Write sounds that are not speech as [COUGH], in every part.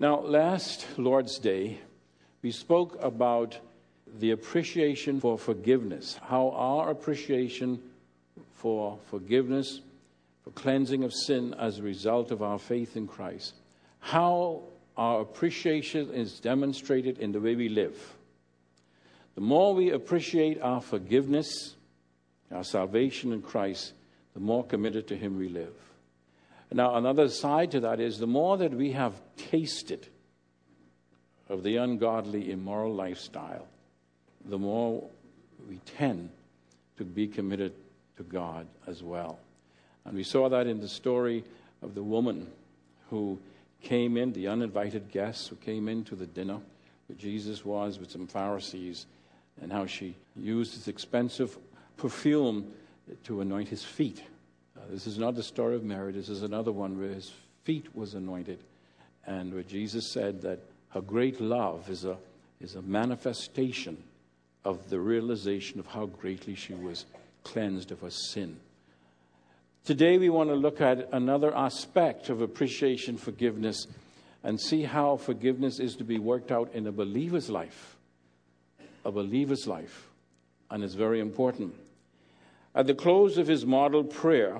Now, last Lord's Day, we spoke about the appreciation for forgiveness, how our appreciation for forgiveness, for cleansing of sin as a result of our faith in Christ, how our appreciation is demonstrated in the way we live. The more we appreciate our forgiveness, our salvation in Christ, the more committed to Him we live. Now, another side to that is the more that we have tasted of the ungodly, immoral lifestyle, the more we tend to be committed to God as well. And we saw that in the story of the woman who came in, the uninvited guest who came into the dinner where Jesus was with some Pharisees, and how she used this expensive perfume to anoint his feet. Uh, this is not the story of Mary, this is another one where his feet was anointed, and where Jesus said that her great love is a, is a manifestation of the realization of how greatly she was cleansed of her sin. Today, we want to look at another aspect of appreciation, forgiveness, and see how forgiveness is to be worked out in a believer's life. A believer's life. And it's very important. At the close of his model prayer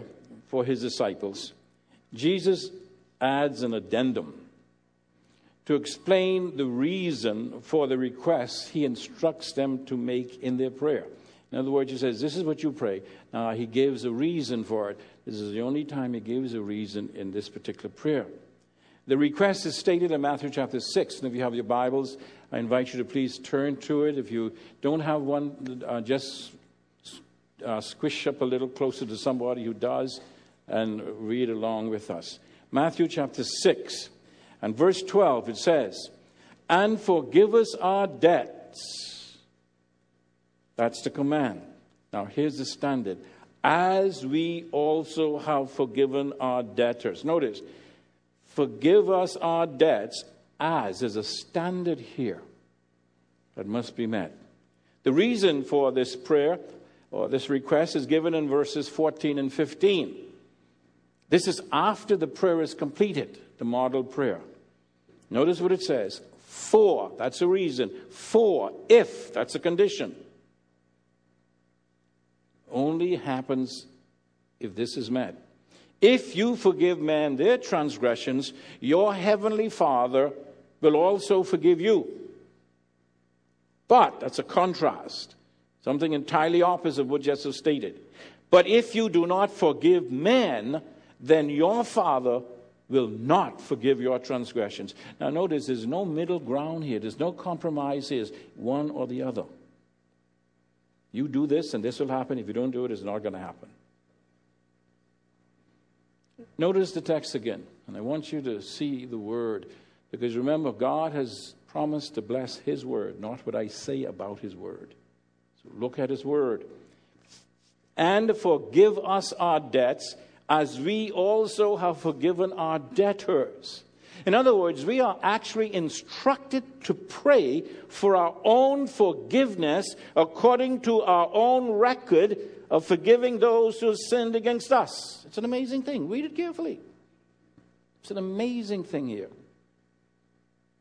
for his disciples, Jesus adds an addendum to explain the reason for the requests he instructs them to make in their prayer. In other words, he says, This is what you pray. Now, he gives a reason for it. This is the only time he gives a reason in this particular prayer. The request is stated in Matthew chapter 6. And if you have your Bibles, I invite you to please turn to it. If you don't have one, uh, just uh, squish up a little closer to somebody who does and read along with us. Matthew chapter 6 and verse 12, it says, And forgive us our debts that's the command. Now, here's the standard as we also have forgiven our debtors. Notice, forgive us our debts as is a standard here that must be met. The reason for this prayer or this request is given in verses 14 and 15. This is after the prayer is completed, the model prayer. Notice what it says for, that's a reason. For, if, that's a condition only happens if this is met. If you forgive men their transgressions, your heavenly Father will also forgive you. But that's a contrast, something entirely opposite of what Jesus stated. But if you do not forgive men, then your Father will not forgive your transgressions. Now, notice there's no middle ground here, there's no compromise here, one or the other. You do this, and this will happen. If you don't do it, it's not going to happen. Notice the text again, and I want you to see the word, because remember, God has promised to bless His word, not what I say about His word. So look at His word. And forgive us our debts, as we also have forgiven our debtors. In other words, we are actually instructed to pray for our own forgiveness according to our own record of forgiving those who have sinned against us. It's an amazing thing. Read it carefully. It's an amazing thing here.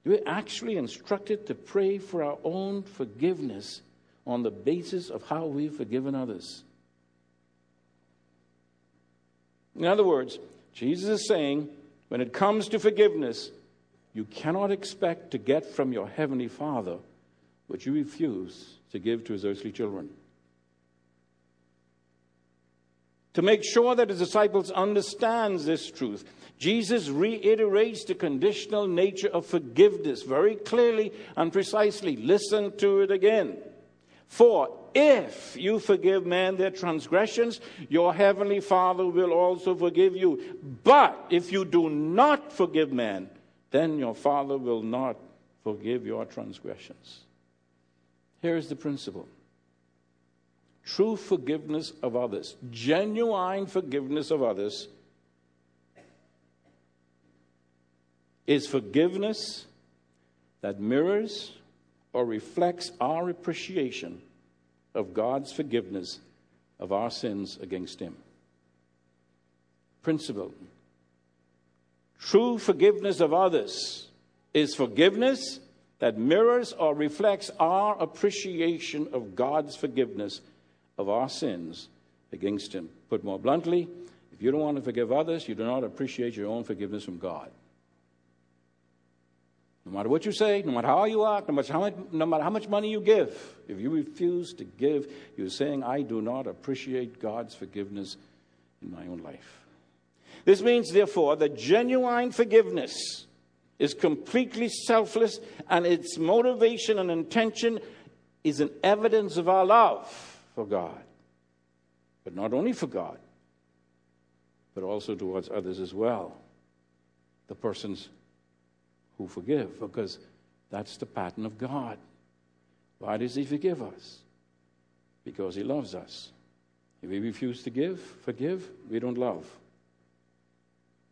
We're actually instructed to pray for our own forgiveness on the basis of how we've forgiven others. In other words, Jesus is saying, when it comes to forgiveness, you cannot expect to get from your heavenly Father what you refuse to give to his earthly children. To make sure that his disciples understands this truth, Jesus reiterates the conditional nature of forgiveness very clearly and precisely. Listen to it again. For if you forgive men their transgressions, your heavenly Father will also forgive you. But if you do not forgive men, then your Father will not forgive your transgressions. Here's the principle true forgiveness of others, genuine forgiveness of others, is forgiveness that mirrors or reflects our appreciation of God's forgiveness of our sins against Him. Principle True forgiveness of others is forgiveness that mirrors or reflects our appreciation of God's forgiveness of our sins against Him. Put more bluntly, if you don't want to forgive others, you do not appreciate your own forgiveness from God. No matter what you say, no matter how you act, no matter how much, no matter how much money you give, if you refuse to give, you're saying, I do not appreciate God's forgiveness in my own life. This means, therefore, that genuine forgiveness is completely selfless, and its motivation and intention is an evidence of our love for God. But not only for God, but also towards others as well. The persons who forgive, because that's the pattern of God. Why does He forgive us? Because He loves us. If we refuse to give, forgive, we don't love.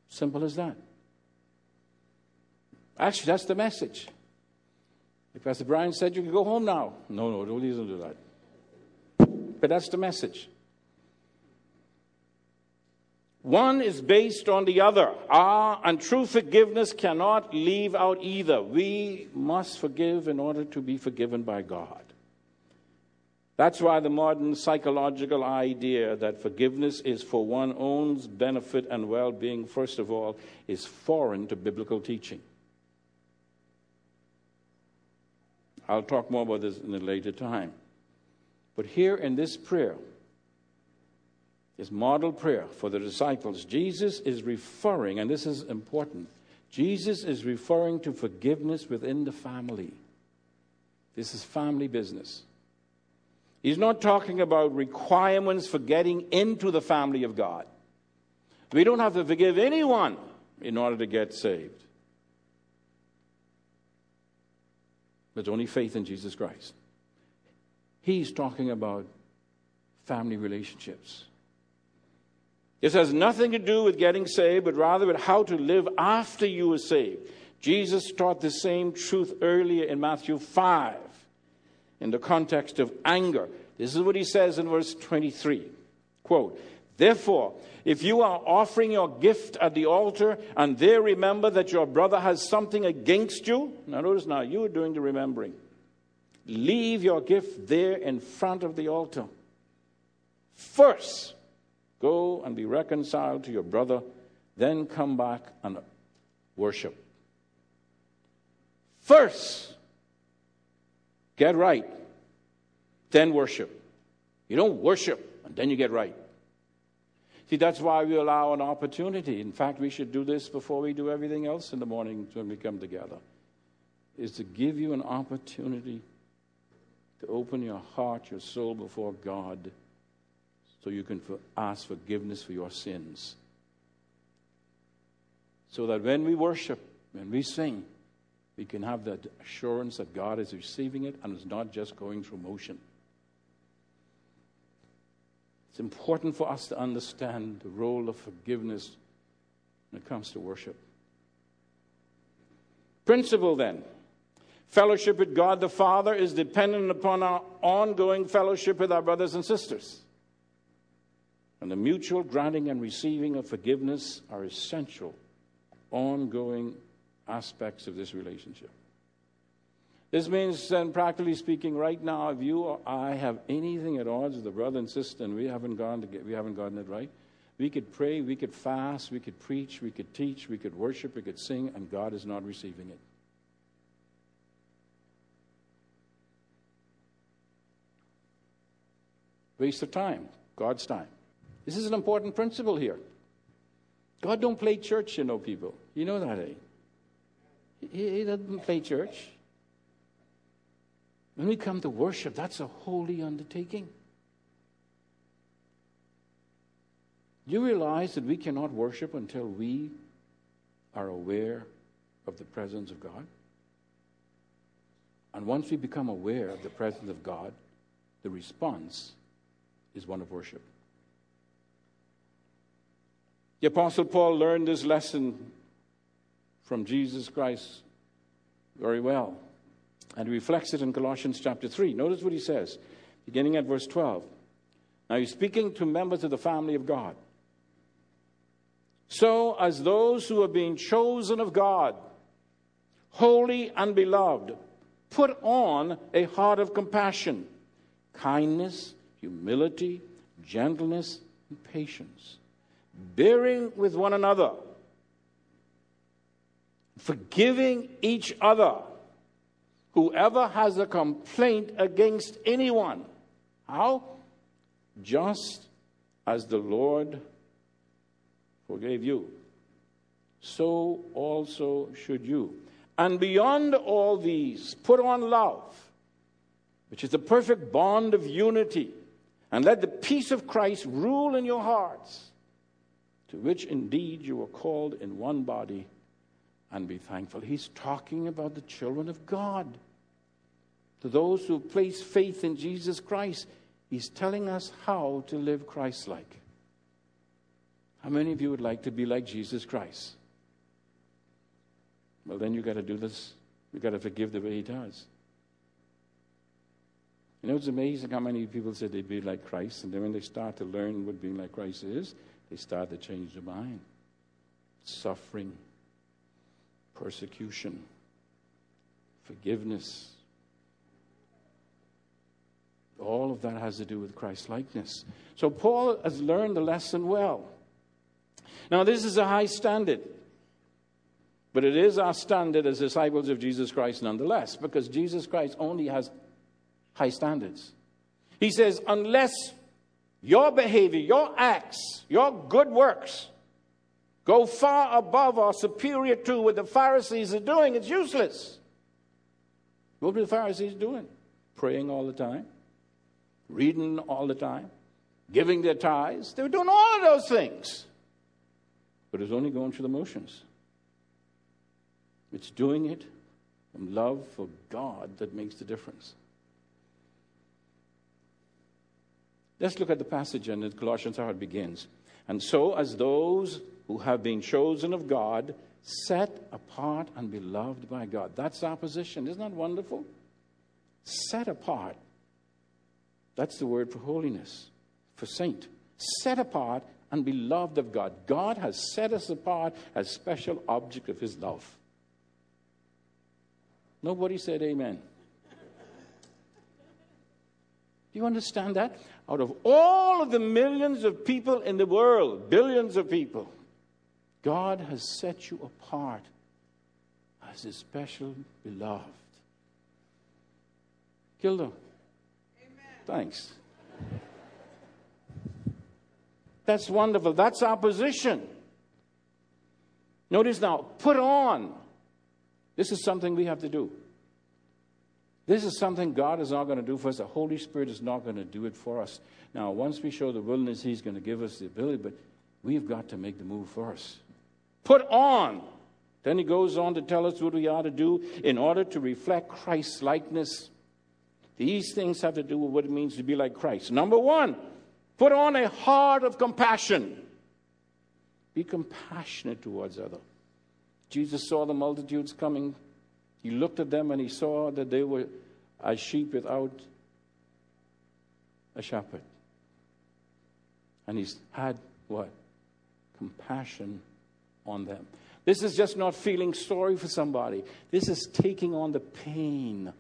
Simple as that. Actually, that's the message. If Pastor Brian said you can go home now, no, no, don't listen to that. But that's the message. One is based on the other. Ah, and true forgiveness cannot leave out either. We must forgive in order to be forgiven by God. That's why the modern psychological idea that forgiveness is for one's own benefit and well being, first of all, is foreign to biblical teaching. I'll talk more about this in a later time. But here in this prayer, this model prayer for the disciples, Jesus is referring, and this is important, Jesus is referring to forgiveness within the family. This is family business. He's not talking about requirements for getting into the family of God. We don't have to forgive anyone in order to get saved. There's only faith in Jesus Christ. He's talking about family relationships. This has nothing to do with getting saved, but rather with how to live after you are saved. Jesus taught the same truth earlier in Matthew 5 in the context of anger. This is what he says in verse 23. Quote, Therefore, if you are offering your gift at the altar and there remember that your brother has something against you, now notice now, you are doing the remembering. Leave your gift there in front of the altar. First, go and be reconciled to your brother, then come back and worship. First, get right, then worship. You don't worship and then you get right. See, that's why we allow an opportunity. In fact, we should do this before we do everything else in the morning when we come together, is to give you an opportunity to open your heart, your soul before God so you can ask forgiveness for your sins. So that when we worship, when we sing, we can have that assurance that God is receiving it and is not just going through motion. It's important for us to understand the role of forgiveness when it comes to worship. Principle then fellowship with God the Father is dependent upon our ongoing fellowship with our brothers and sisters. And the mutual granting and receiving of forgiveness are essential, ongoing aspects of this relationship. This means, then, practically speaking, right now, if you or I have anything at odds with a brother and sister and we haven't, gone to get, we haven't gotten it right, we could pray, we could fast, we could preach, we could teach, we could worship, we could sing, and God is not receiving it. Waste of time, God's time. This is an important principle here. God don't play church, you know, people. You know that, eh? He, he doesn't play church. When we come to worship, that's a holy undertaking. Do you realize that we cannot worship until we are aware of the presence of God? And once we become aware of the presence of God, the response is one of worship. The Apostle Paul learned this lesson from Jesus Christ very well. And reflects it in Colossians chapter 3. Notice what he says, beginning at verse 12. Now he's speaking to members of the family of God. So, as those who are being chosen of God, holy and beloved. Put on a heart of compassion, kindness, humility, gentleness, and patience, bearing with one another, forgiving each other. Whoever has a complaint against anyone, how? Just as the Lord forgave you, so also should you. And beyond all these, put on love, which is the perfect bond of unity, and let the peace of Christ rule in your hearts, to which indeed you are called in one body, and be thankful. He's talking about the children of God. To those who place faith in Jesus Christ, he's telling us how to live Christ like. How many of you would like to be like Jesus Christ? Well, then you've got to do this. You've got to forgive the way he does. You know, it's amazing how many people say they'd be like Christ, and then when they start to learn what being like Christ is, they start to change their mind. Suffering, persecution, forgiveness. All of that has to do with Christ likeness. So Paul has learned the lesson well. Now, this is a high standard. But it is our standard as disciples of Jesus Christ nonetheless, because Jesus Christ only has high standards. He says, unless your behavior, your acts, your good works go far above or superior to what the Pharisees are doing, it's useless. What were the Pharisees doing? Praying all the time, reading all the time, giving their tithes. They were doing all of those things. But it was only going through the motions. It's doing it from love for God that makes the difference. Let's look at the passage in Colossians how it begins. And so, as those who have been chosen of God, set apart and beloved by God. That's our position. Isn't that wonderful? Set apart. That's the word for holiness, for saint. Set apart and beloved of God. God has set us apart as special object of his love. Nobody said amen. Do you understand that? Out of all of the millions of people in the world, billions of people, God has set you apart as his special beloved. Gilda. Amen. Thanks. That's wonderful. That's our position. Notice now, put on this is something we have to do. This is something God is not going to do for us. The Holy Spirit is not going to do it for us. Now, once we show the willingness, He's going to give us the ability, but we've got to make the move first. Put on. Then He goes on to tell us what we ought to do in order to reflect Christ's likeness. These things have to do with what it means to be like Christ. Number one, put on a heart of compassion. Be compassionate towards others. Jesus saw the multitudes coming. He looked at them and he saw that they were as sheep without a shepherd. And he's had what? Compassion on them. This is just not feeling sorry for somebody. This is taking on the pain,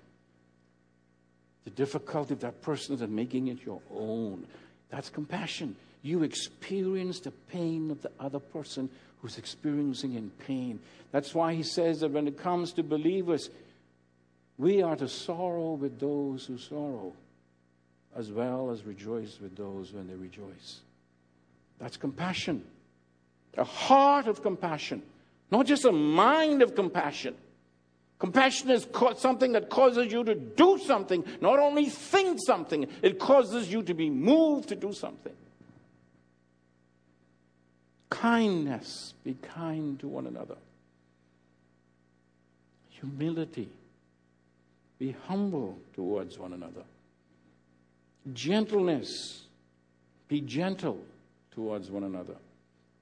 the difficulty of that person and making it your own. That's compassion. You experience the pain of the other person who's experiencing in pain. That's why he says that when it comes to believers, we are to sorrow with those who sorrow, as well as rejoice with those when they rejoice. That's compassion. A heart of compassion, not just a mind of compassion. Compassion is something that causes you to do something, not only think something, it causes you to be moved to do something. Kindness, be kind to one another. Humility, be humble towards one another. Gentleness, be gentle towards one another.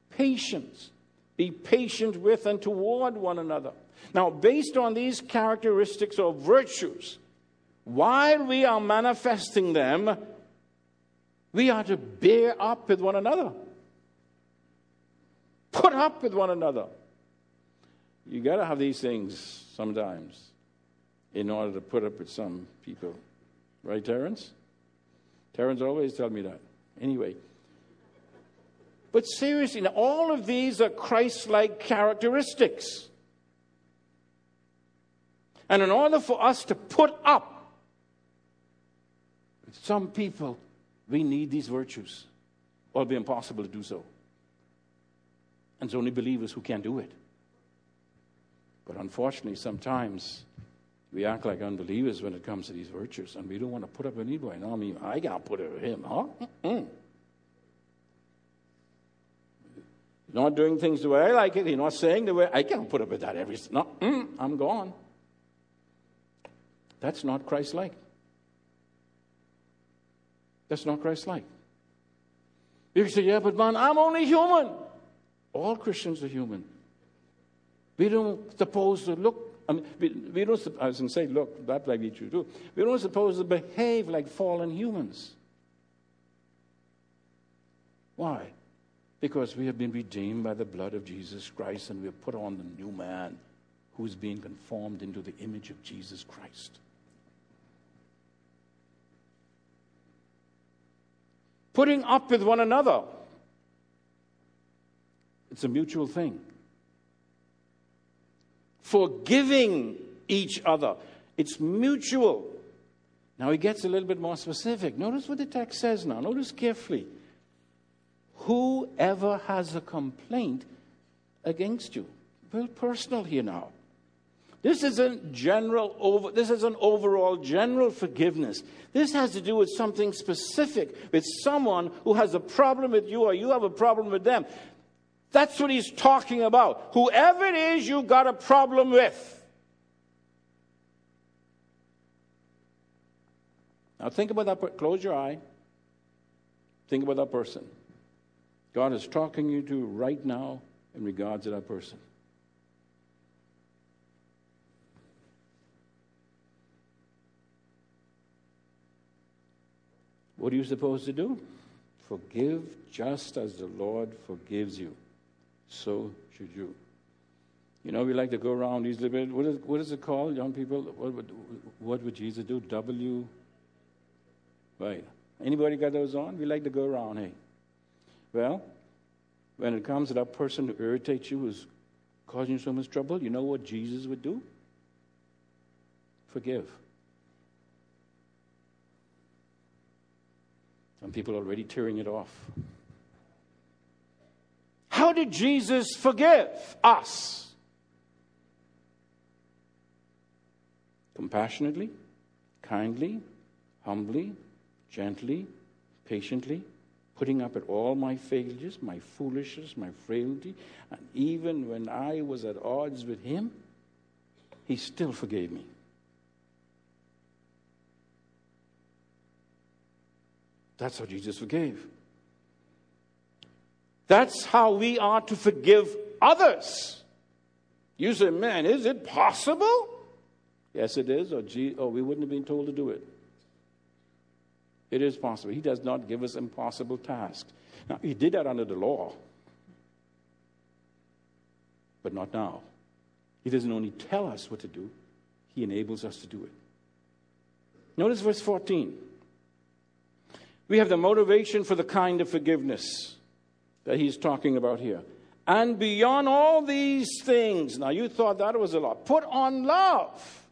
Patience, be patient with and toward one another. Now, based on these characteristics or virtues, while we are manifesting them, we are to bear up with one another. Put up with one another. You got to have these things sometimes in order to put up with some people. Right, Terence? Terence always tell me that. Anyway. But seriously, all of these are Christ like characteristics. And in order for us to put up with some people, we need these virtues. Or it'll be impossible to do so. And it's only believers who can do it. But unfortunately, sometimes we act like unbelievers when it comes to these virtues, and we don't want to put up with anybody. No, I mean, I can't put up with him, huh? Mm-mm. Not doing things the way I like it. He's not saying the way I can't put up with that every. No, mm, I'm gone. That's not Christ-like. That's not Christ-like. You say, yeah, but man, I'm only human. All Christians are human. We don't suppose to look, I mean, we, we don't, I was going to say, look, that be true too. We don't suppose to behave like fallen humans. Why? Because we have been redeemed by the blood of Jesus Christ and we have put on the new man who is being conformed into the image of Jesus Christ. Putting up with one another it's a mutual thing. Forgiving each other. It's mutual. Now he gets a little bit more specific. Notice what the text says now. Notice carefully. Whoever has a complaint against you. Very personal here now. This isn't general over, this is an overall general forgiveness. This has to do with something specific, with someone who has a problem with you or you have a problem with them. That's what he's talking about. Whoever it is you've got a problem with. Now think about that. Close your eye. Think about that person. God is talking to you to right now in regards to that person. What are you supposed to do? Forgive just as the Lord forgives you so should you. You know, we like to go around these little. What is, what is it called, young people? What would, what would Jesus do? W. Right. Anybody got those on? We like to go around, hey. Well, when it comes to that person who irritates you, who's causing you so much trouble, you know what Jesus would do? Forgive. Some people are already tearing it off. How did Jesus forgive us? Compassionately, kindly, humbly, gently, patiently, putting up with all my failures, my foolishness, my frailty, and even when I was at odds with Him, He still forgave me. That's how Jesus forgave. That's how we are to forgive others. You say, man, is it possible? Yes, it is, or, or we wouldn't have been told to do it. It is possible. He does not give us impossible tasks. Now, he did that under the law, but not now. He doesn't only tell us what to do, he enables us to do it. Notice verse 14. We have the motivation for the kind of forgiveness that he's talking about here. And beyond all these things, now you thought that was a lot, put on love,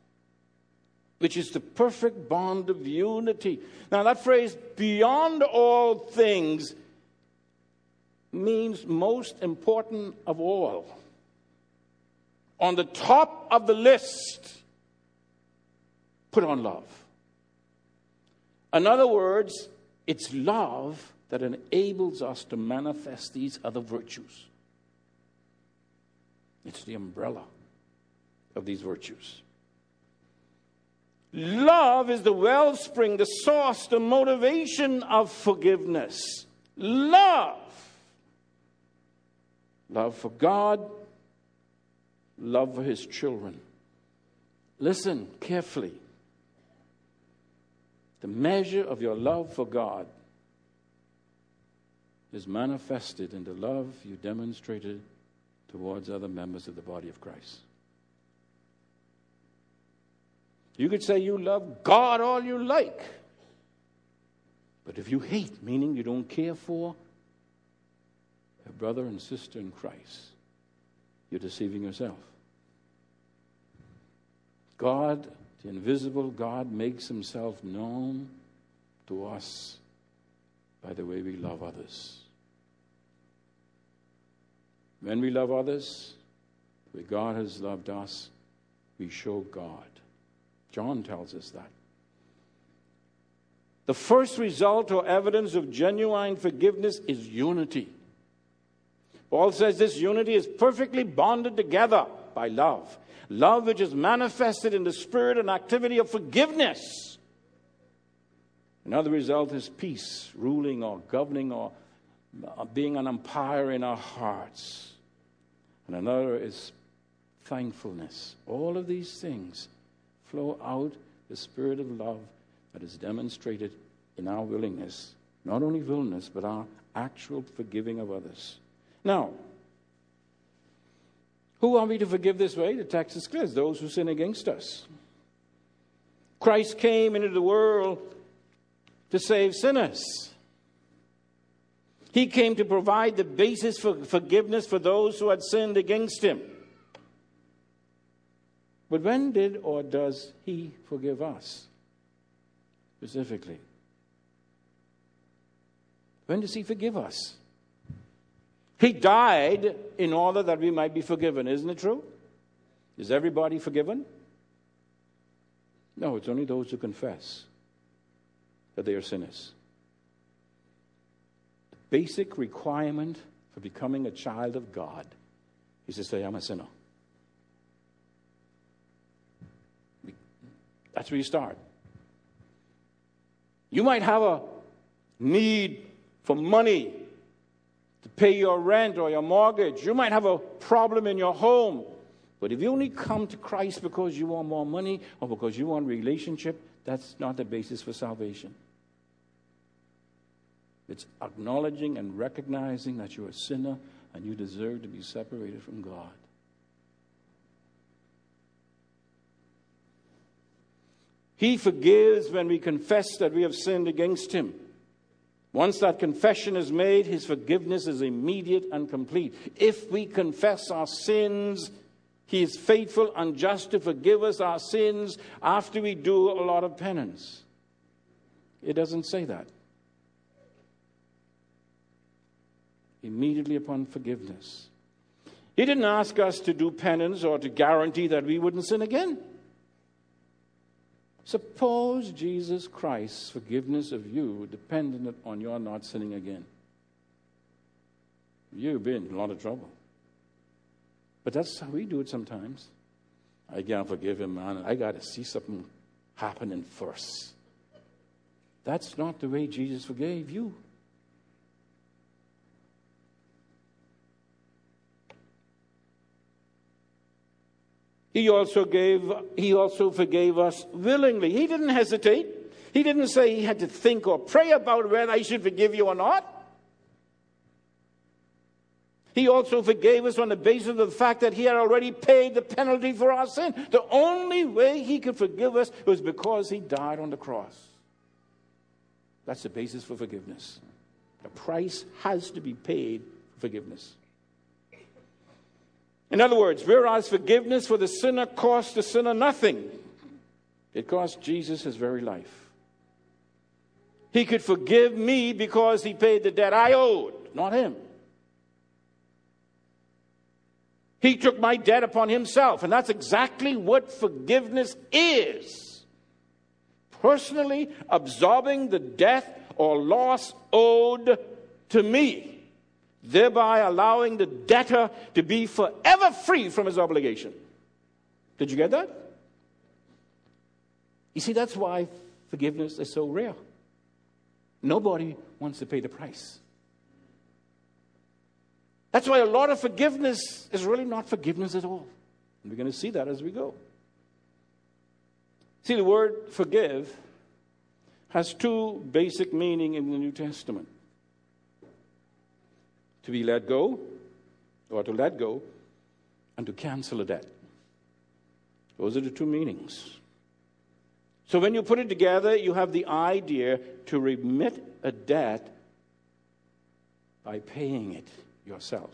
which is the perfect bond of unity. Now, that phrase, beyond all things, means most important of all. On the top of the list, put on love. In other words, it's love that enables us to manifest these other virtues. It's the umbrella of these virtues. Love is the wellspring, the source, the motivation of forgiveness. Love. Love for God, love for His children. Listen carefully. The measure of your love for God is manifested in the love you demonstrated towards other members of the body of Christ. You could say you love God all you like. But if you hate, meaning you don't care for a brother and sister in Christ, you're deceiving yourself. God, the invisible God, makes himself known to us by the way we love others. When we love others, where God has loved us, we show God. John tells us that. The first result or evidence of genuine forgiveness is unity. Paul says this unity is perfectly bonded together by love. Love which is manifested in the spirit and activity of forgiveness. Another result is peace, ruling or governing or being an umpire in our hearts. And another is thankfulness. All of these things flow out the spirit of love that is demonstrated in our willingness, not only willingness, but our actual forgiving of others. Now, who are we to forgive this way? The text is clear those who sin against us. Christ came into the world to save sinners. He came to provide the basis for forgiveness for those who had sinned against him. But when did or does he forgive us? Specifically. When does he forgive us? He died in order that we might be forgiven. Isn't it true? Is everybody forgiven? No, it's only those who confess that they are sinners. Basic requirement for becoming a child of God is to say, I'm a sinner. That's where you start. You might have a need for money to pay your rent or your mortgage. You might have a problem in your home. But if you only come to Christ because you want more money or because you want a relationship, that's not the basis for salvation. It's acknowledging and recognizing that you're a sinner and you deserve to be separated from God. He forgives when we confess that we have sinned against Him. Once that confession is made, His forgiveness is immediate and complete. If we confess our sins, He is faithful and just to forgive us our sins after we do a lot of penance. It doesn't say that. Immediately upon forgiveness. He didn't ask us to do penance or to guarantee that we wouldn't sin again. Suppose Jesus Christ's forgiveness of you depended on your not sinning again. You've been in a lot of trouble. But that's how we do it sometimes. I can't forgive him, man. I got to see something happening first. That's not the way Jesus forgave you. He also gave, he also forgave us willingly. He didn't hesitate. He didn't say he had to think or pray about whether I should forgive you or not. He also forgave us on the basis of the fact that he had already paid the penalty for our sin. The only way he could forgive us was because he died on the cross. That's the basis for forgiveness. The price has to be paid for forgiveness. In other words, whereas forgiveness for the sinner cost the sinner nothing, it cost Jesus his very life. He could forgive me because he paid the debt I owed, not him. He took my debt upon himself, and that's exactly what forgiveness is. Personally absorbing the death or loss owed to me thereby allowing the debtor to be forever free from his obligation. Did you get that? You see, that's why forgiveness is so rare. Nobody wants to pay the price. That's why a lot of forgiveness is really not forgiveness at all. And we're going to see that as we go. See, the word forgive has two basic meaning in the New Testament to be let go, or to let go, and to cancel a debt. Those are the two meanings. So when you put it together, you have the idea to remit a debt by paying it yourself.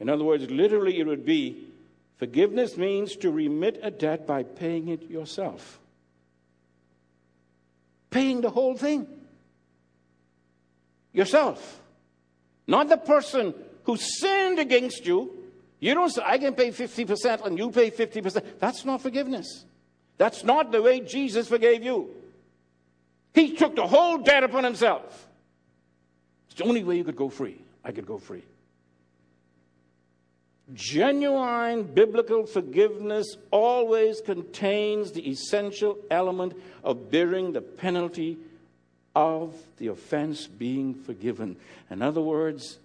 In other words, literally, it would be forgiveness means to remit a debt by paying it yourself. Paying the whole thing. Yourself. Not the person who sinned against you. You don't say, I can pay 50% and you pay 50%. That's not forgiveness. That's not the way Jesus forgave you. He took the whole debt upon himself. It's the only way you could go free. I could go free. Genuine biblical forgiveness always contains the essential element of bearing the penalty of the offense being forgiven. In other words,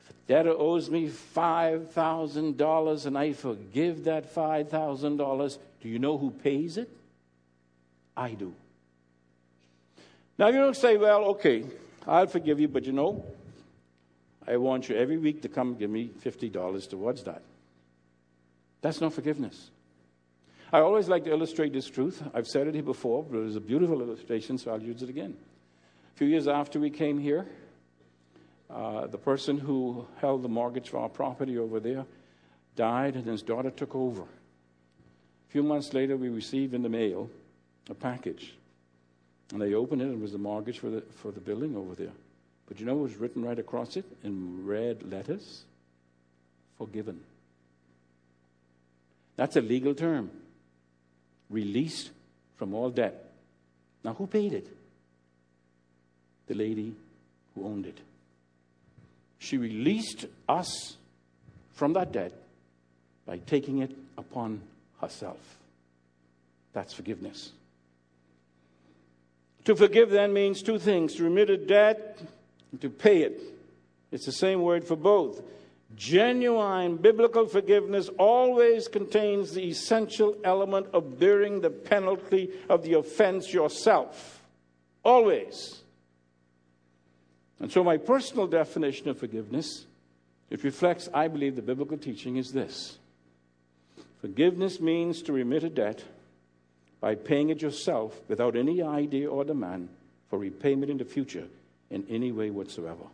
if a debtor owes me $5,000 and I forgive that $5,000, do you know who pays it? I do. Now, you don't say, well, okay, I'll forgive you, but you know, I want you every week to come give me $50 towards that. That's not forgiveness. I always like to illustrate this truth. I've said it here before, but it was a beautiful illustration, so I'll use it again. A few years after we came here, uh, the person who held the mortgage for our property over there died, and his daughter took over. A few months later, we received in the mail a package. And they opened it, and it was the mortgage for the, for the building over there. But you know what was written right across it in red letters? Forgiven. That's a legal term. Released from all debt. Now, who paid it? The lady who owned it. She released us from that debt by taking it upon herself. That's forgiveness. To forgive then means two things to remit a debt and to pay it. It's the same word for both. Genuine biblical forgiveness always contains the essential element of bearing the penalty of the offense yourself. Always. And so, my personal definition of forgiveness, it reflects, I believe, the biblical teaching is this Forgiveness means to remit a debt by paying it yourself without any idea or demand for repayment in the future in any way whatsoever.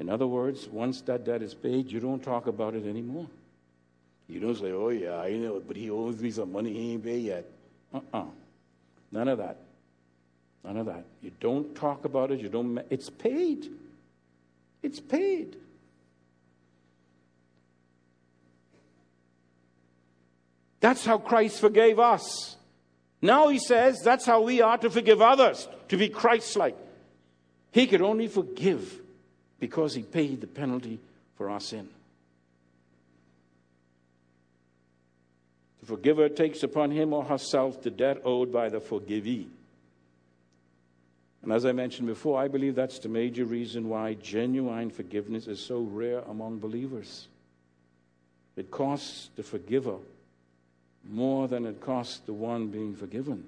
In other words, once that debt is paid, you don't talk about it anymore. You don't say, oh, yeah, I know, but he owes me some money he ain't paid yet. Uh uh None of that. None of that. You don't talk about it. You don't. Ma- it's paid. It's paid. That's how Christ forgave us. Now he says that's how we are to forgive others, to be Christ like. He could only forgive because he paid the penalty for our sin. The forgiver takes upon him or herself the debt owed by the forgivee. And as I mentioned before, I believe that's the major reason why genuine forgiveness is so rare among believers. It costs the forgiver more than it costs the one being forgiven.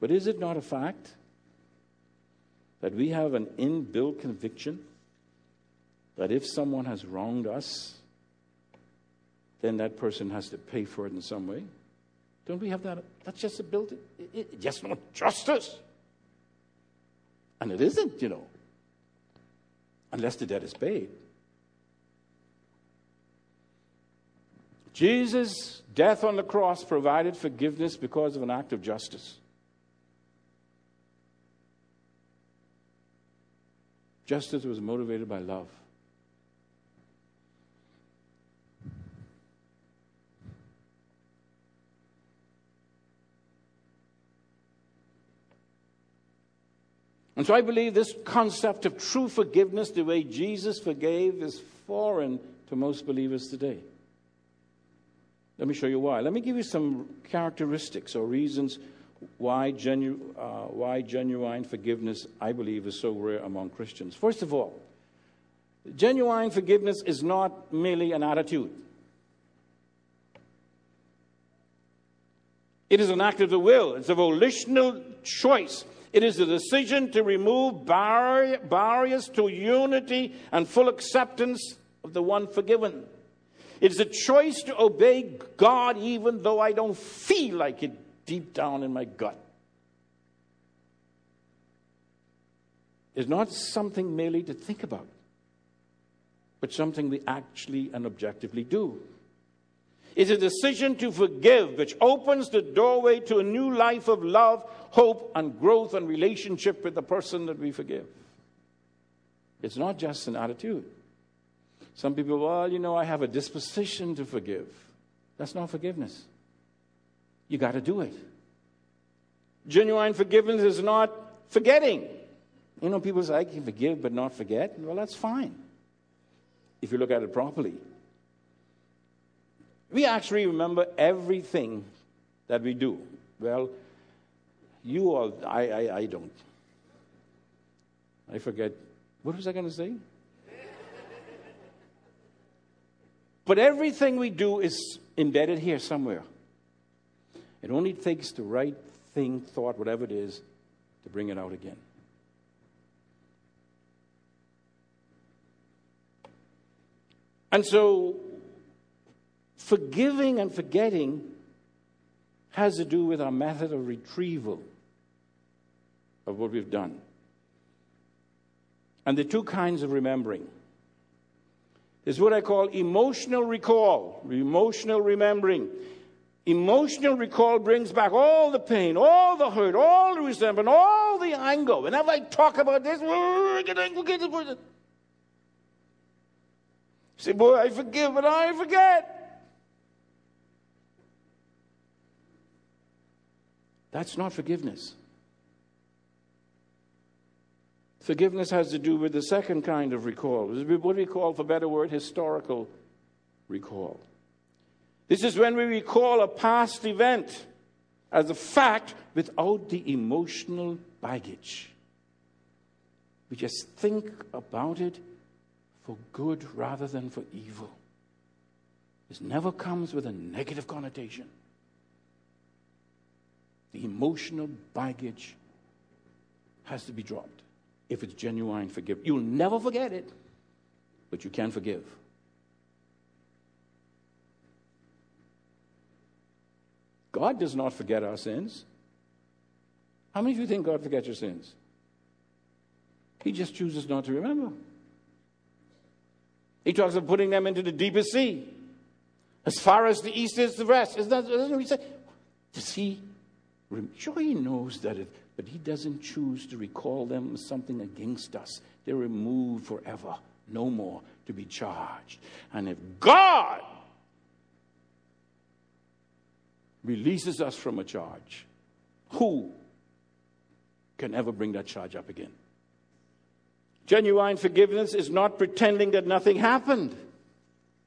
But is it not a fact that we have an inbuilt conviction that if someone has wronged us, then that person has to pay for it in some way? Don't we have that? That's just a built, it, it, just not justice. And it isn't, you know, unless the debt is paid. Jesus' death on the cross provided forgiveness because of an act of justice. Justice was motivated by love. And so I believe this concept of true forgiveness, the way Jesus forgave, is foreign to most believers today. Let me show you why. Let me give you some characteristics or reasons why, genu- uh, why genuine forgiveness, I believe, is so rare among Christians. First of all, genuine forgiveness is not merely an attitude, it is an act of the will, it's a volitional choice. It is a decision to remove barriers to unity and full acceptance of the one forgiven. It's a choice to obey God even though I don't feel like it deep down in my gut. is not something merely to think about, but something we actually and objectively do. It's a decision to forgive, which opens the doorway to a new life of love, hope, and growth and relationship with the person that we forgive. It's not just an attitude. Some people, well, you know, I have a disposition to forgive. That's not forgiveness. You got to do it. Genuine forgiveness is not forgetting. You know, people say, I can forgive but not forget. Well, that's fine if you look at it properly. We actually remember everything that we do. Well, you all, I, I, I don't. I forget. What was I going to say? but everything we do is embedded here somewhere. It only takes the right thing, thought, whatever it is, to bring it out again. And so Forgiving and forgetting has to do with our method of retrieval of what we've done. And the two kinds of remembering. is what I call emotional recall, emotional remembering. Emotional recall brings back all the pain, all the hurt, all the resentment, all the anger. Whenever I talk about this. [LAUGHS] Say, boy, I forgive, but I forget. That's not forgiveness. Forgiveness has to do with the second kind of recall. What we call, for better word, historical recall. This is when we recall a past event as a fact without the emotional baggage. We just think about it for good rather than for evil. This never comes with a negative connotation the emotional baggage has to be dropped if it's genuine forgiveness. You'll never forget it, but you can forgive. God does not forget our sins. How many of you think God forgets your sins? He just chooses not to remember. He talks of putting them into the deepest sea. As far as the east is the west. Isn't that, doesn't he say? Does he Sure, he knows that, it, but he doesn't choose to recall them as something against us. They're removed forever, no more to be charged. And if God releases us from a charge, who can ever bring that charge up again? Genuine forgiveness is not pretending that nothing happened.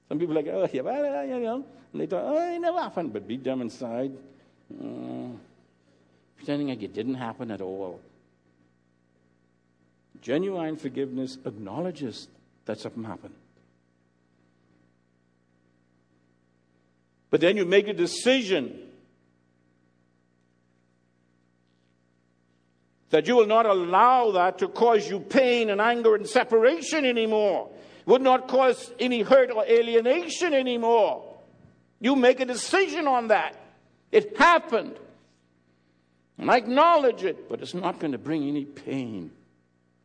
Some people are like, oh, yeah, well, you know, and they thought, oh, it never happened, but beat them inside. Uh, pretending like it didn't happen at all. Genuine forgiveness acknowledges that something happened. But then you make a decision that you will not allow that to cause you pain and anger and separation anymore. Would not cause any hurt or alienation anymore. You make a decision on that. It happened. And I acknowledge it, but it's not going to bring any pain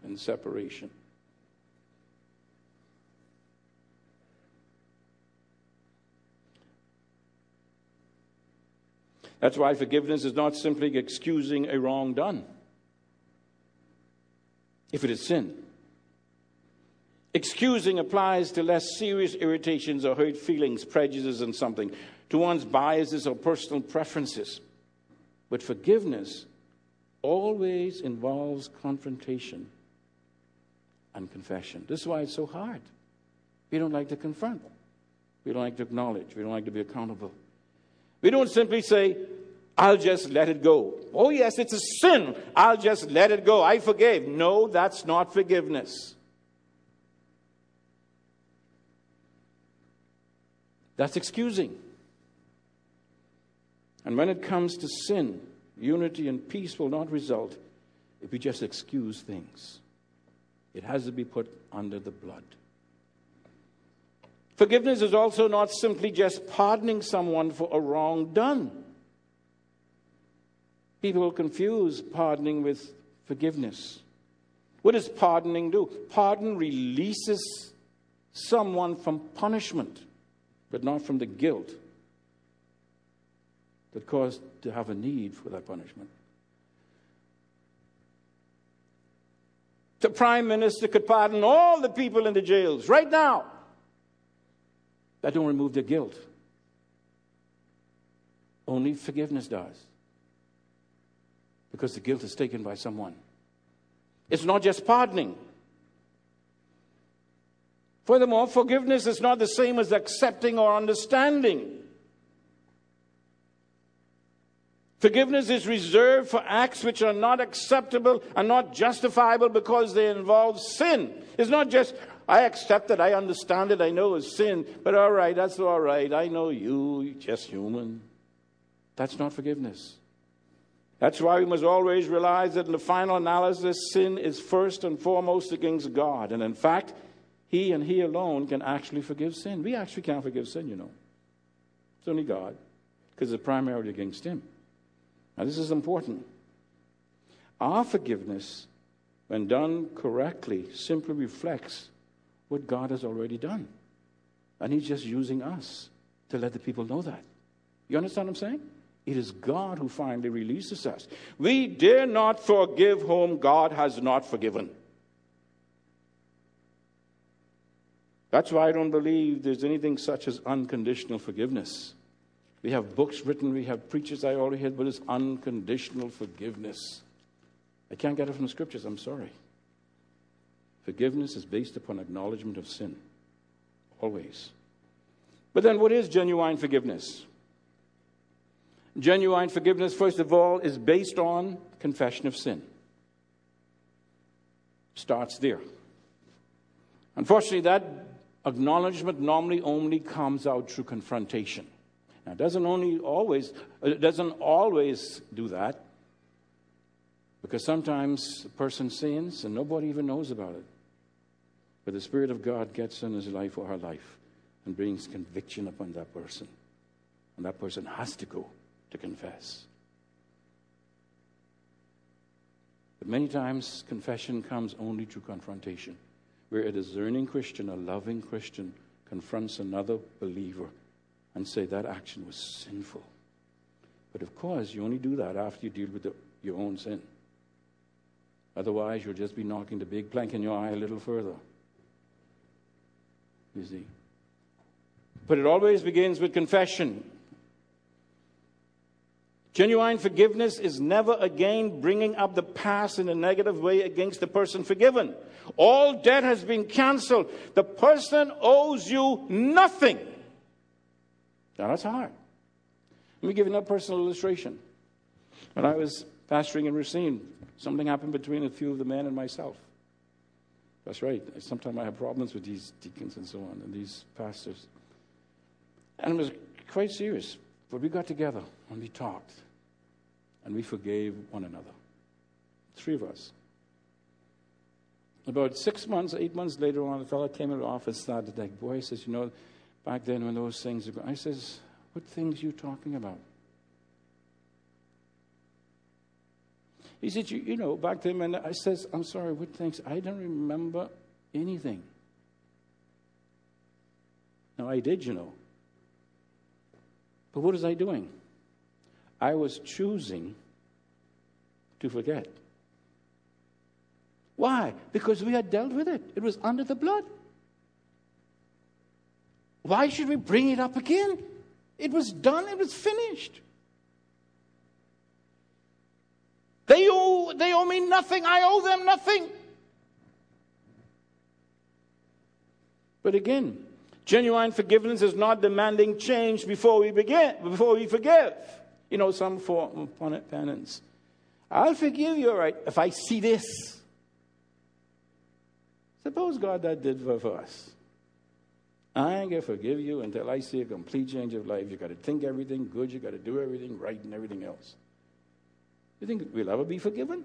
and separation. That's why forgiveness is not simply excusing a wrong done, if it is sin. Excusing applies to less serious irritations or hurt feelings, prejudices, and something, to one's biases or personal preferences. But forgiveness always involves confrontation and confession. This is why it's so hard. We don't like to confront, we don't like to acknowledge, we don't like to be accountable. We don't simply say, I'll just let it go. Oh, yes, it's a sin. I'll just let it go. I forgave. No, that's not forgiveness. That's excusing. And when it comes to sin, unity and peace will not result if we just excuse things. It has to be put under the blood. Forgiveness is also not simply just pardoning someone for a wrong done. People confuse pardoning with forgiveness. What does pardoning do? Pardon releases someone from punishment, but not from the guilt that caused to have a need for that punishment. The prime minister could pardon all the people in the jails right now. That don't remove their guilt. Only forgiveness does. Because the guilt is taken by someone. It's not just pardoning. Furthermore, forgiveness is not the same as accepting or understanding. Forgiveness is reserved for acts which are not acceptable and not justifiable because they involve sin. It's not just, I accept it, I understand it, I know it's sin, but all right, that's all right. I know you, you're just human. That's not forgiveness. That's why we must always realize that in the final analysis, sin is first and foremost against God. And in fact, He and He alone can actually forgive sin. We actually can't forgive sin, you know. It's only God, because it's primarily against Him. Now, this is important. Our forgiveness, when done correctly, simply reflects what God has already done. And He's just using us to let the people know that. You understand what I'm saying? It is God who finally releases us. We dare not forgive whom God has not forgiven. That's why I don't believe there's anything such as unconditional forgiveness. We have books written, we have preachers I already had, but it's unconditional forgiveness. I can't get it from the scriptures, I'm sorry. Forgiveness is based upon acknowledgement of sin, always. But then, what is genuine forgiveness? Genuine forgiveness, first of all, is based on confession of sin. Starts there. Unfortunately, that acknowledgement normally only comes out through confrontation. Now, it doesn't only always, it doesn't always do that, because sometimes a person sins and nobody even knows about it. But the Spirit of God gets in his life or her life and brings conviction upon that person. And that person has to go to confess. But many times, confession comes only through confrontation, where a discerning Christian, a loving Christian, confronts another believer and say that action was sinful. But of course, you only do that after you deal with the, your own sin. Otherwise, you'll just be knocking the big plank in your eye a little further. You see? But it always begins with confession. Genuine forgiveness is never again bringing up the past in a negative way against the person forgiven. All debt has been canceled. The person owes you nothing. Now, that's hard. Let me give you another personal illustration. When I was pastoring in Racine, something happened between a few of the men and myself. That's right. Sometimes I have problems with these deacons and so on, and these pastors. And it was quite serious. But we got together and we talked, and we forgave one another. Three of us. About six months, eight months later on, a fellow came in the office and started like, boy, he says, you know, back then when those things are I says, What things are you talking about? He said, you, you know, back then and I says, I'm sorry, what things? I don't remember anything. Now I did, you know. But what was I doing? I was choosing to forget. Why? Because we had dealt with it. It was under the blood. Why should we bring it up again? It was done, it was finished. They owe, they owe me nothing, I owe them nothing. But again, genuine forgiveness is not demanding change before we begin, before we forgive. You know, some form of penance. I'll forgive you, all right, if I see this. Suppose God that did for us. I ain't gonna forgive you until I see a complete change of life. You got to think everything good. You got to do everything right and everything else. You think we'll ever be forgiven?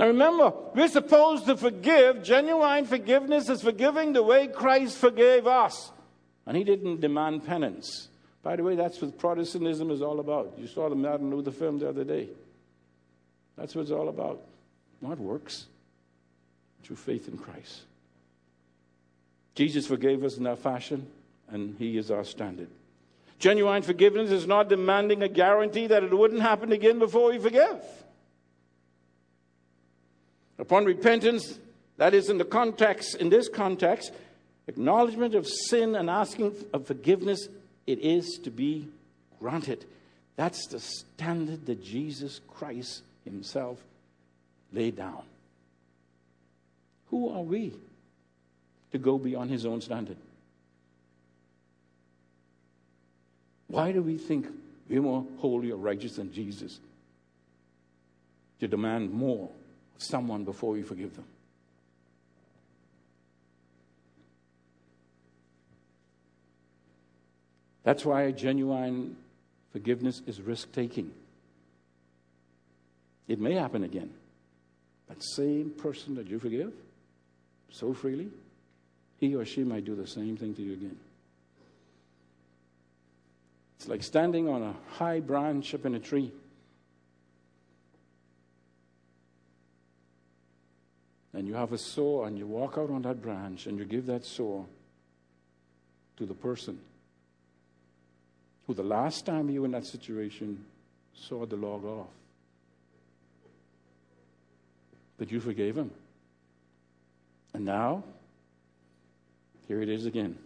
Now remember, we're supposed to forgive. Genuine forgiveness is forgiving the way Christ forgave us. And he didn't demand penance. By the way, that's what Protestantism is all about. You saw the Martin Luther film the other day. That's what it's all about. Not works, through faith in Christ. Jesus forgave us in that fashion, and he is our standard. Genuine forgiveness is not demanding a guarantee that it wouldn't happen again before we forgive. Upon repentance, that is in the context, in this context, acknowledgement of sin and asking of forgiveness, it is to be granted. That's the standard that Jesus Christ himself laid down. Who are we to go beyond his own standard? Why do we think we're more holy or righteous than Jesus to demand more someone before you forgive them? That's why genuine forgiveness is risk taking. It may happen again. That same person that you forgive so freely, he or she might do the same thing to you again. It's like standing on a high branch up in a tree. And you have a saw, and you walk out on that branch, and you give that saw to the person who, the last time you were in that situation, saw the log off. But you forgave him. And now, here it is again.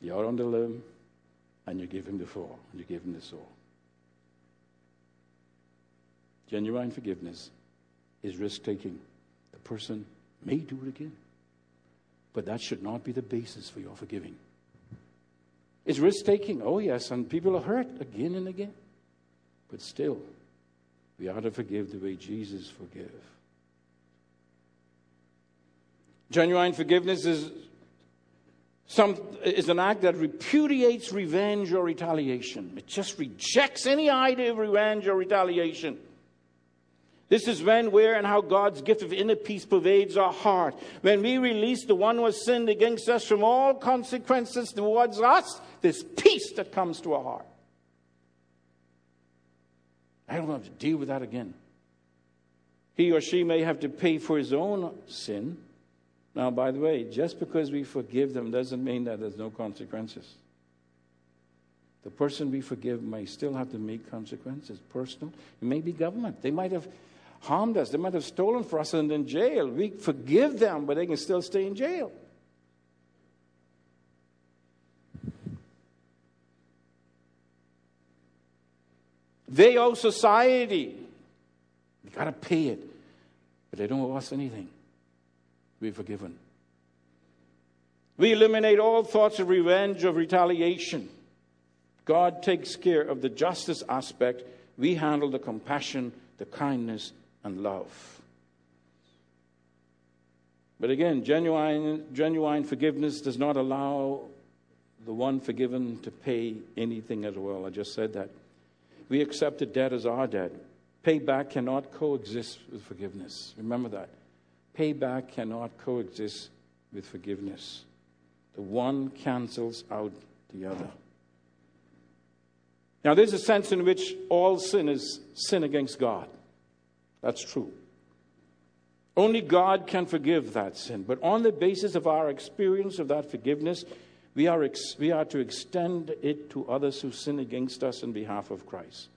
You're out on the limb and you give him the fall, and you give him the soul. Genuine forgiveness is risk taking. Person may do it again, but that should not be the basis for your forgiving. It's risk taking, oh yes, and people are hurt again and again. But still, we ought to forgive the way Jesus forgave. Genuine forgiveness is some, is an act that repudiates revenge or retaliation. It just rejects any idea of revenge or retaliation. This is when, where, and how God's gift of inner peace pervades our heart. When we release the one who has sinned against us from all consequences towards us, this peace that comes to our heart. I don't have to deal with that again. He or she may have to pay for his own sin, now, by the way, just because we forgive them doesn't mean that there's no consequences. The person we forgive may still have to make consequences, personal. It may be government. They might have harmed us. They might have stolen for us and in jail. We forgive them, but they can still stay in jail. They owe society. You got to pay it. But they don't owe us anything be forgiven. We eliminate all thoughts of revenge, of retaliation. God takes care of the justice aspect. We handle the compassion, the kindness, and love. But again, genuine, genuine forgiveness does not allow the one forgiven to pay anything at all. I just said that. We accept a debt as our debt. Payback cannot coexist with forgiveness. Remember that. Payback cannot coexist with forgiveness. The one cancels out the other. Now, there's a sense in which all sin is sin against God. That's true. Only God can forgive that sin. But on the basis of our experience of that forgiveness, we are, ex- we are to extend it to others who sin against us in behalf of Christ.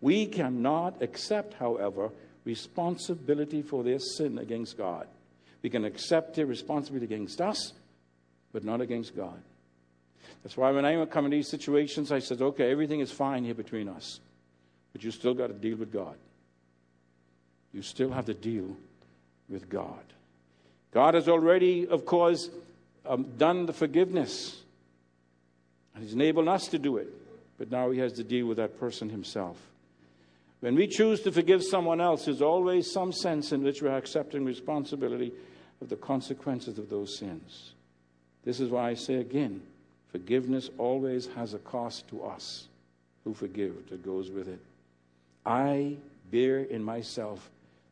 We cannot accept, however, responsibility for their sin against God. We can accept their responsibility against us, but not against God. That's why when I come in these situations, I said, okay, everything is fine here between us, but you still got to deal with God. You still have to deal with God. God has already, of course, um, done the forgiveness, and He's enabled us to do it, but now He has to deal with that person Himself. When we choose to forgive someone else, there's always some sense in which we're accepting responsibility of the consequences of those sins. This is why I say again forgiveness always has a cost to us who forgive that goes with it. I bear in myself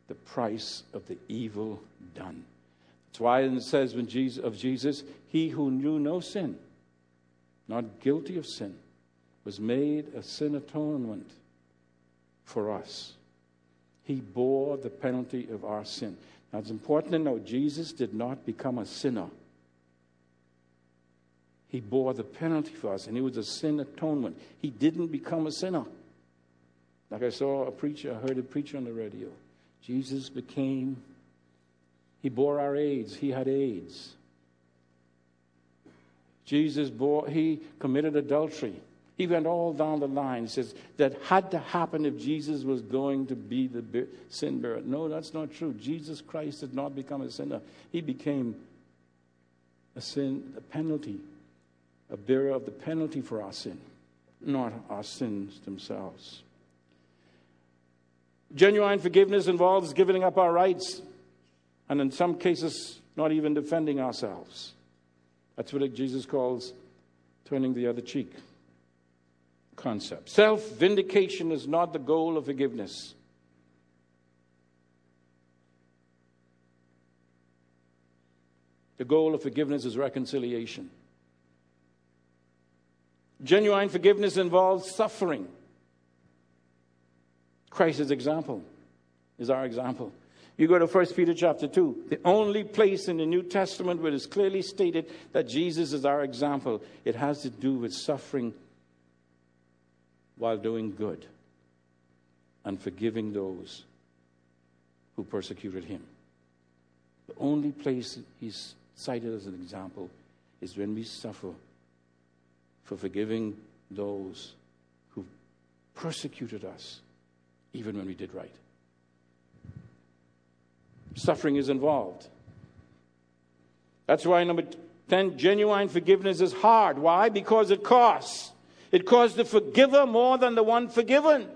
the price of the evil done. That's why it says when Jesus, of Jesus, he who knew no sin, not guilty of sin, was made a sin atonement for us. He bore the penalty of our sin. Now it's important to know Jesus did not become a sinner. He bore the penalty for us, and he was a sin atonement. He didn't become a sinner. Like I saw a preacher, I heard a preacher on the radio. Jesus became, he bore our AIDS. He had AIDS. Jesus bore, he committed adultery. He went all down the line. He says that had to happen if Jesus was going to be the sin bearer. No, that's not true. Jesus Christ did not become a sinner. He became a sin, a penalty, a bearer of the penalty for our sin, not our sins themselves. Genuine forgiveness involves giving up our rights, and in some cases, not even defending ourselves. That's what Jesus calls turning the other cheek concept. Self vindication is not the goal of forgiveness. The goal of forgiveness is reconciliation. Genuine forgiveness involves suffering. Christ's example is our example. You go to 1 Peter chapter 2, the only place in the New Testament where it's clearly stated that Jesus is our example. It has to do with suffering while doing good and forgiving those who persecuted him. The only place he's cited as an example is when we suffer for forgiving those who persecuted us even when we did right. Suffering is involved. That's why number 10, genuine forgiveness is hard. Why? Because it costs. It costs the forgiver more than the one forgiven.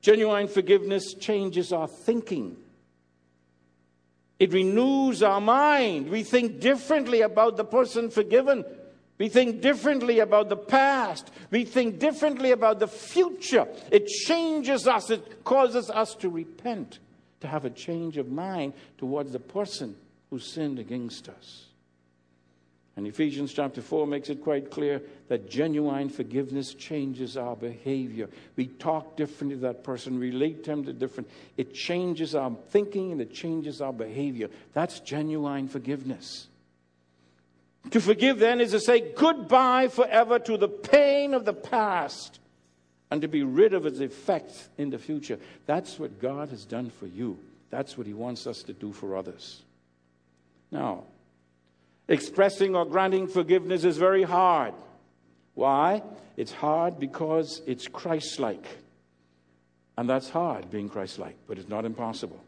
Genuine forgiveness changes our thinking. It renews our mind. We think differently about the person forgiven we think differently about the past. We think differently about the future. It changes us. It causes us to repent, to have a change of mind towards the person who sinned against us. And Ephesians chapter 4 makes it quite clear that genuine forgiveness changes our behavior. We talk differently to that person, relate to them different. It changes our thinking and it changes our behavior. That's genuine forgiveness. To forgive then is to say goodbye forever to the pain of the past and to be rid of its effects in the future. That's what God has done for you. That's what He wants us to do for others. Now, expressing or granting forgiveness is very hard. Why? It's hard because it's Christ like. And that's hard, being Christ like, but it's not impossible.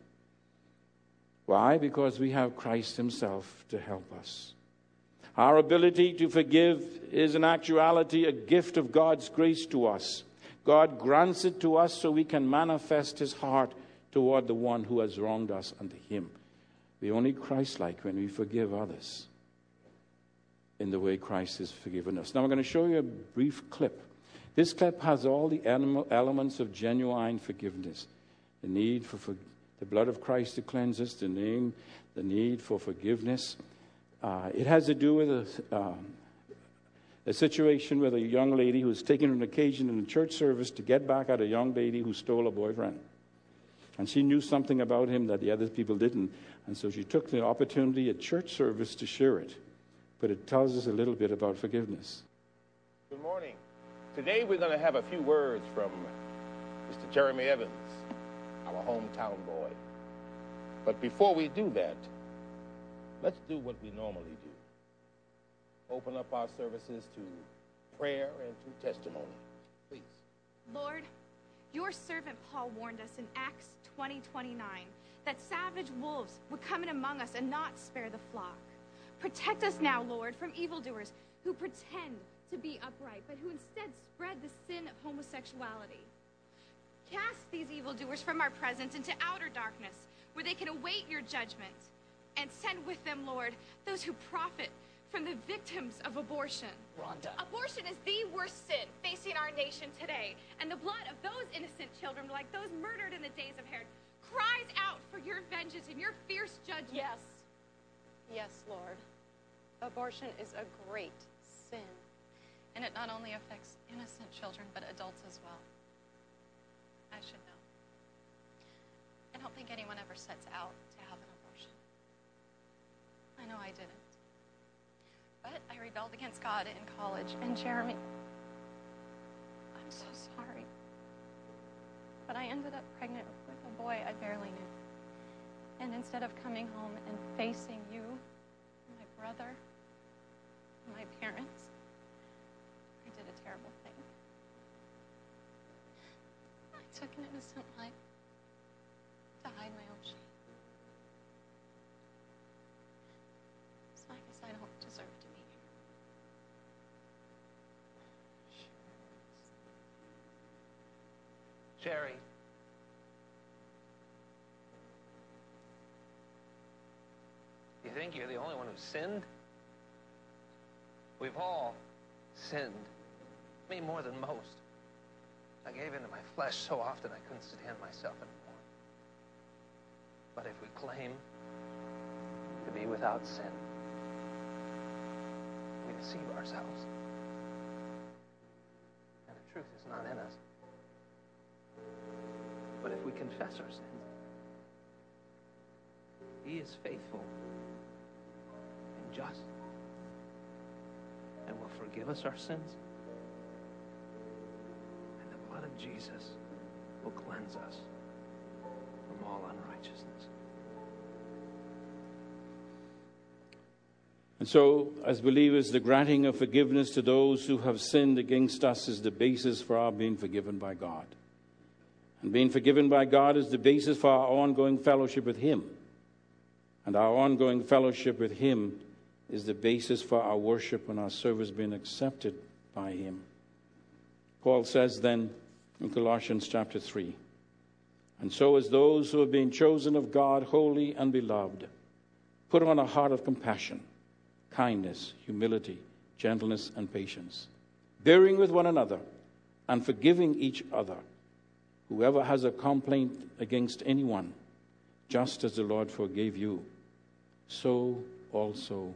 Why? Because we have Christ Himself to help us. Our ability to forgive is in actuality a gift of God's grace to us. God grants it to us so we can manifest his heart toward the one who has wronged us unto him. We only Christ like when we forgive others in the way Christ has forgiven us. Now, I'm going to show you a brief clip. This clip has all the elements of genuine forgiveness the need for, for the blood of Christ to cleanse us, the, name, the need for forgiveness. Uh, it has to do with a, um, a situation with a young lady who was taking an occasion in a church service to get back at a young lady who stole a boyfriend. And she knew something about him that the other people didn't. And so she took the opportunity at church service to share it. But it tells us a little bit about forgiveness. Good morning. Today we're going to have a few words from Mr. Jeremy Evans, our hometown boy. But before we do that, Let's do what we normally do. Open up our services to prayer and to testimony. Please. Lord, your servant Paul warned us in Acts 20 29 that savage wolves would come in among us and not spare the flock. Protect us now, Lord, from evildoers who pretend to be upright, but who instead spread the sin of homosexuality. Cast these evildoers from our presence into outer darkness, where they can await your judgment and send with them, Lord, those who profit from the victims of abortion. Rhonda. Abortion is the worst sin facing our nation today. And the blood of those innocent children, like those murdered in the days of Herod, cries out for your vengeance and your fierce judgment. Yes. Yes, Lord. Abortion is a great sin. And it not only affects innocent children, but adults as well. I should know. I don't think anyone ever sets out Know I didn't. But I rebelled against God in college. And Jeremy, I'm so sorry. But I ended up pregnant with a boy I barely knew. And instead of coming home and facing you, my brother, my parents, I did a terrible thing. I took an innocent life to hide my own shame. So I guess I don't deserve to be here. Jerry. You think you're the only one who sinned? We've all sinned. Me more than most. I gave in to my flesh so often I couldn't stand myself anymore. But if we claim to be without sin, we deceive ourselves. And the truth is not in us. Confess our sins, He is faithful and just and will forgive us our sins. And the blood of Jesus will cleanse us from all unrighteousness. And so, as believers, the granting of forgiveness to those who have sinned against us is the basis for our being forgiven by God. And being forgiven by God is the basis for our ongoing fellowship with Him. And our ongoing fellowship with Him is the basis for our worship and our service being accepted by Him. Paul says then in Colossians chapter 3 And so, as those who have been chosen of God, holy and beloved, put on a heart of compassion, kindness, humility, gentleness, and patience, bearing with one another and forgiving each other. Whoever has a complaint against anyone, just as the Lord forgave you, so also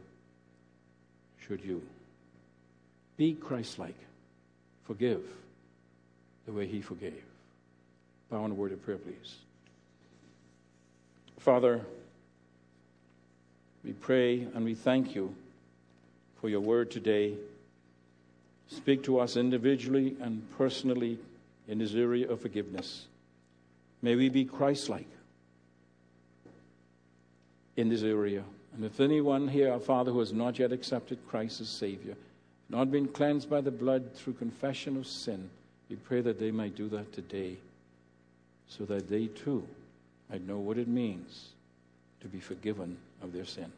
should you. Be Christ like. Forgive the way He forgave. Bow in a word of prayer, please. Father, we pray and we thank you for your word today. Speak to us individually and personally in this area of forgiveness. May we be Christ like in this area. And if anyone here, our Father, who has not yet accepted Christ as Savior, not been cleansed by the blood through confession of sin, we pray that they might do that today so that they too might know what it means to be forgiven of their sin.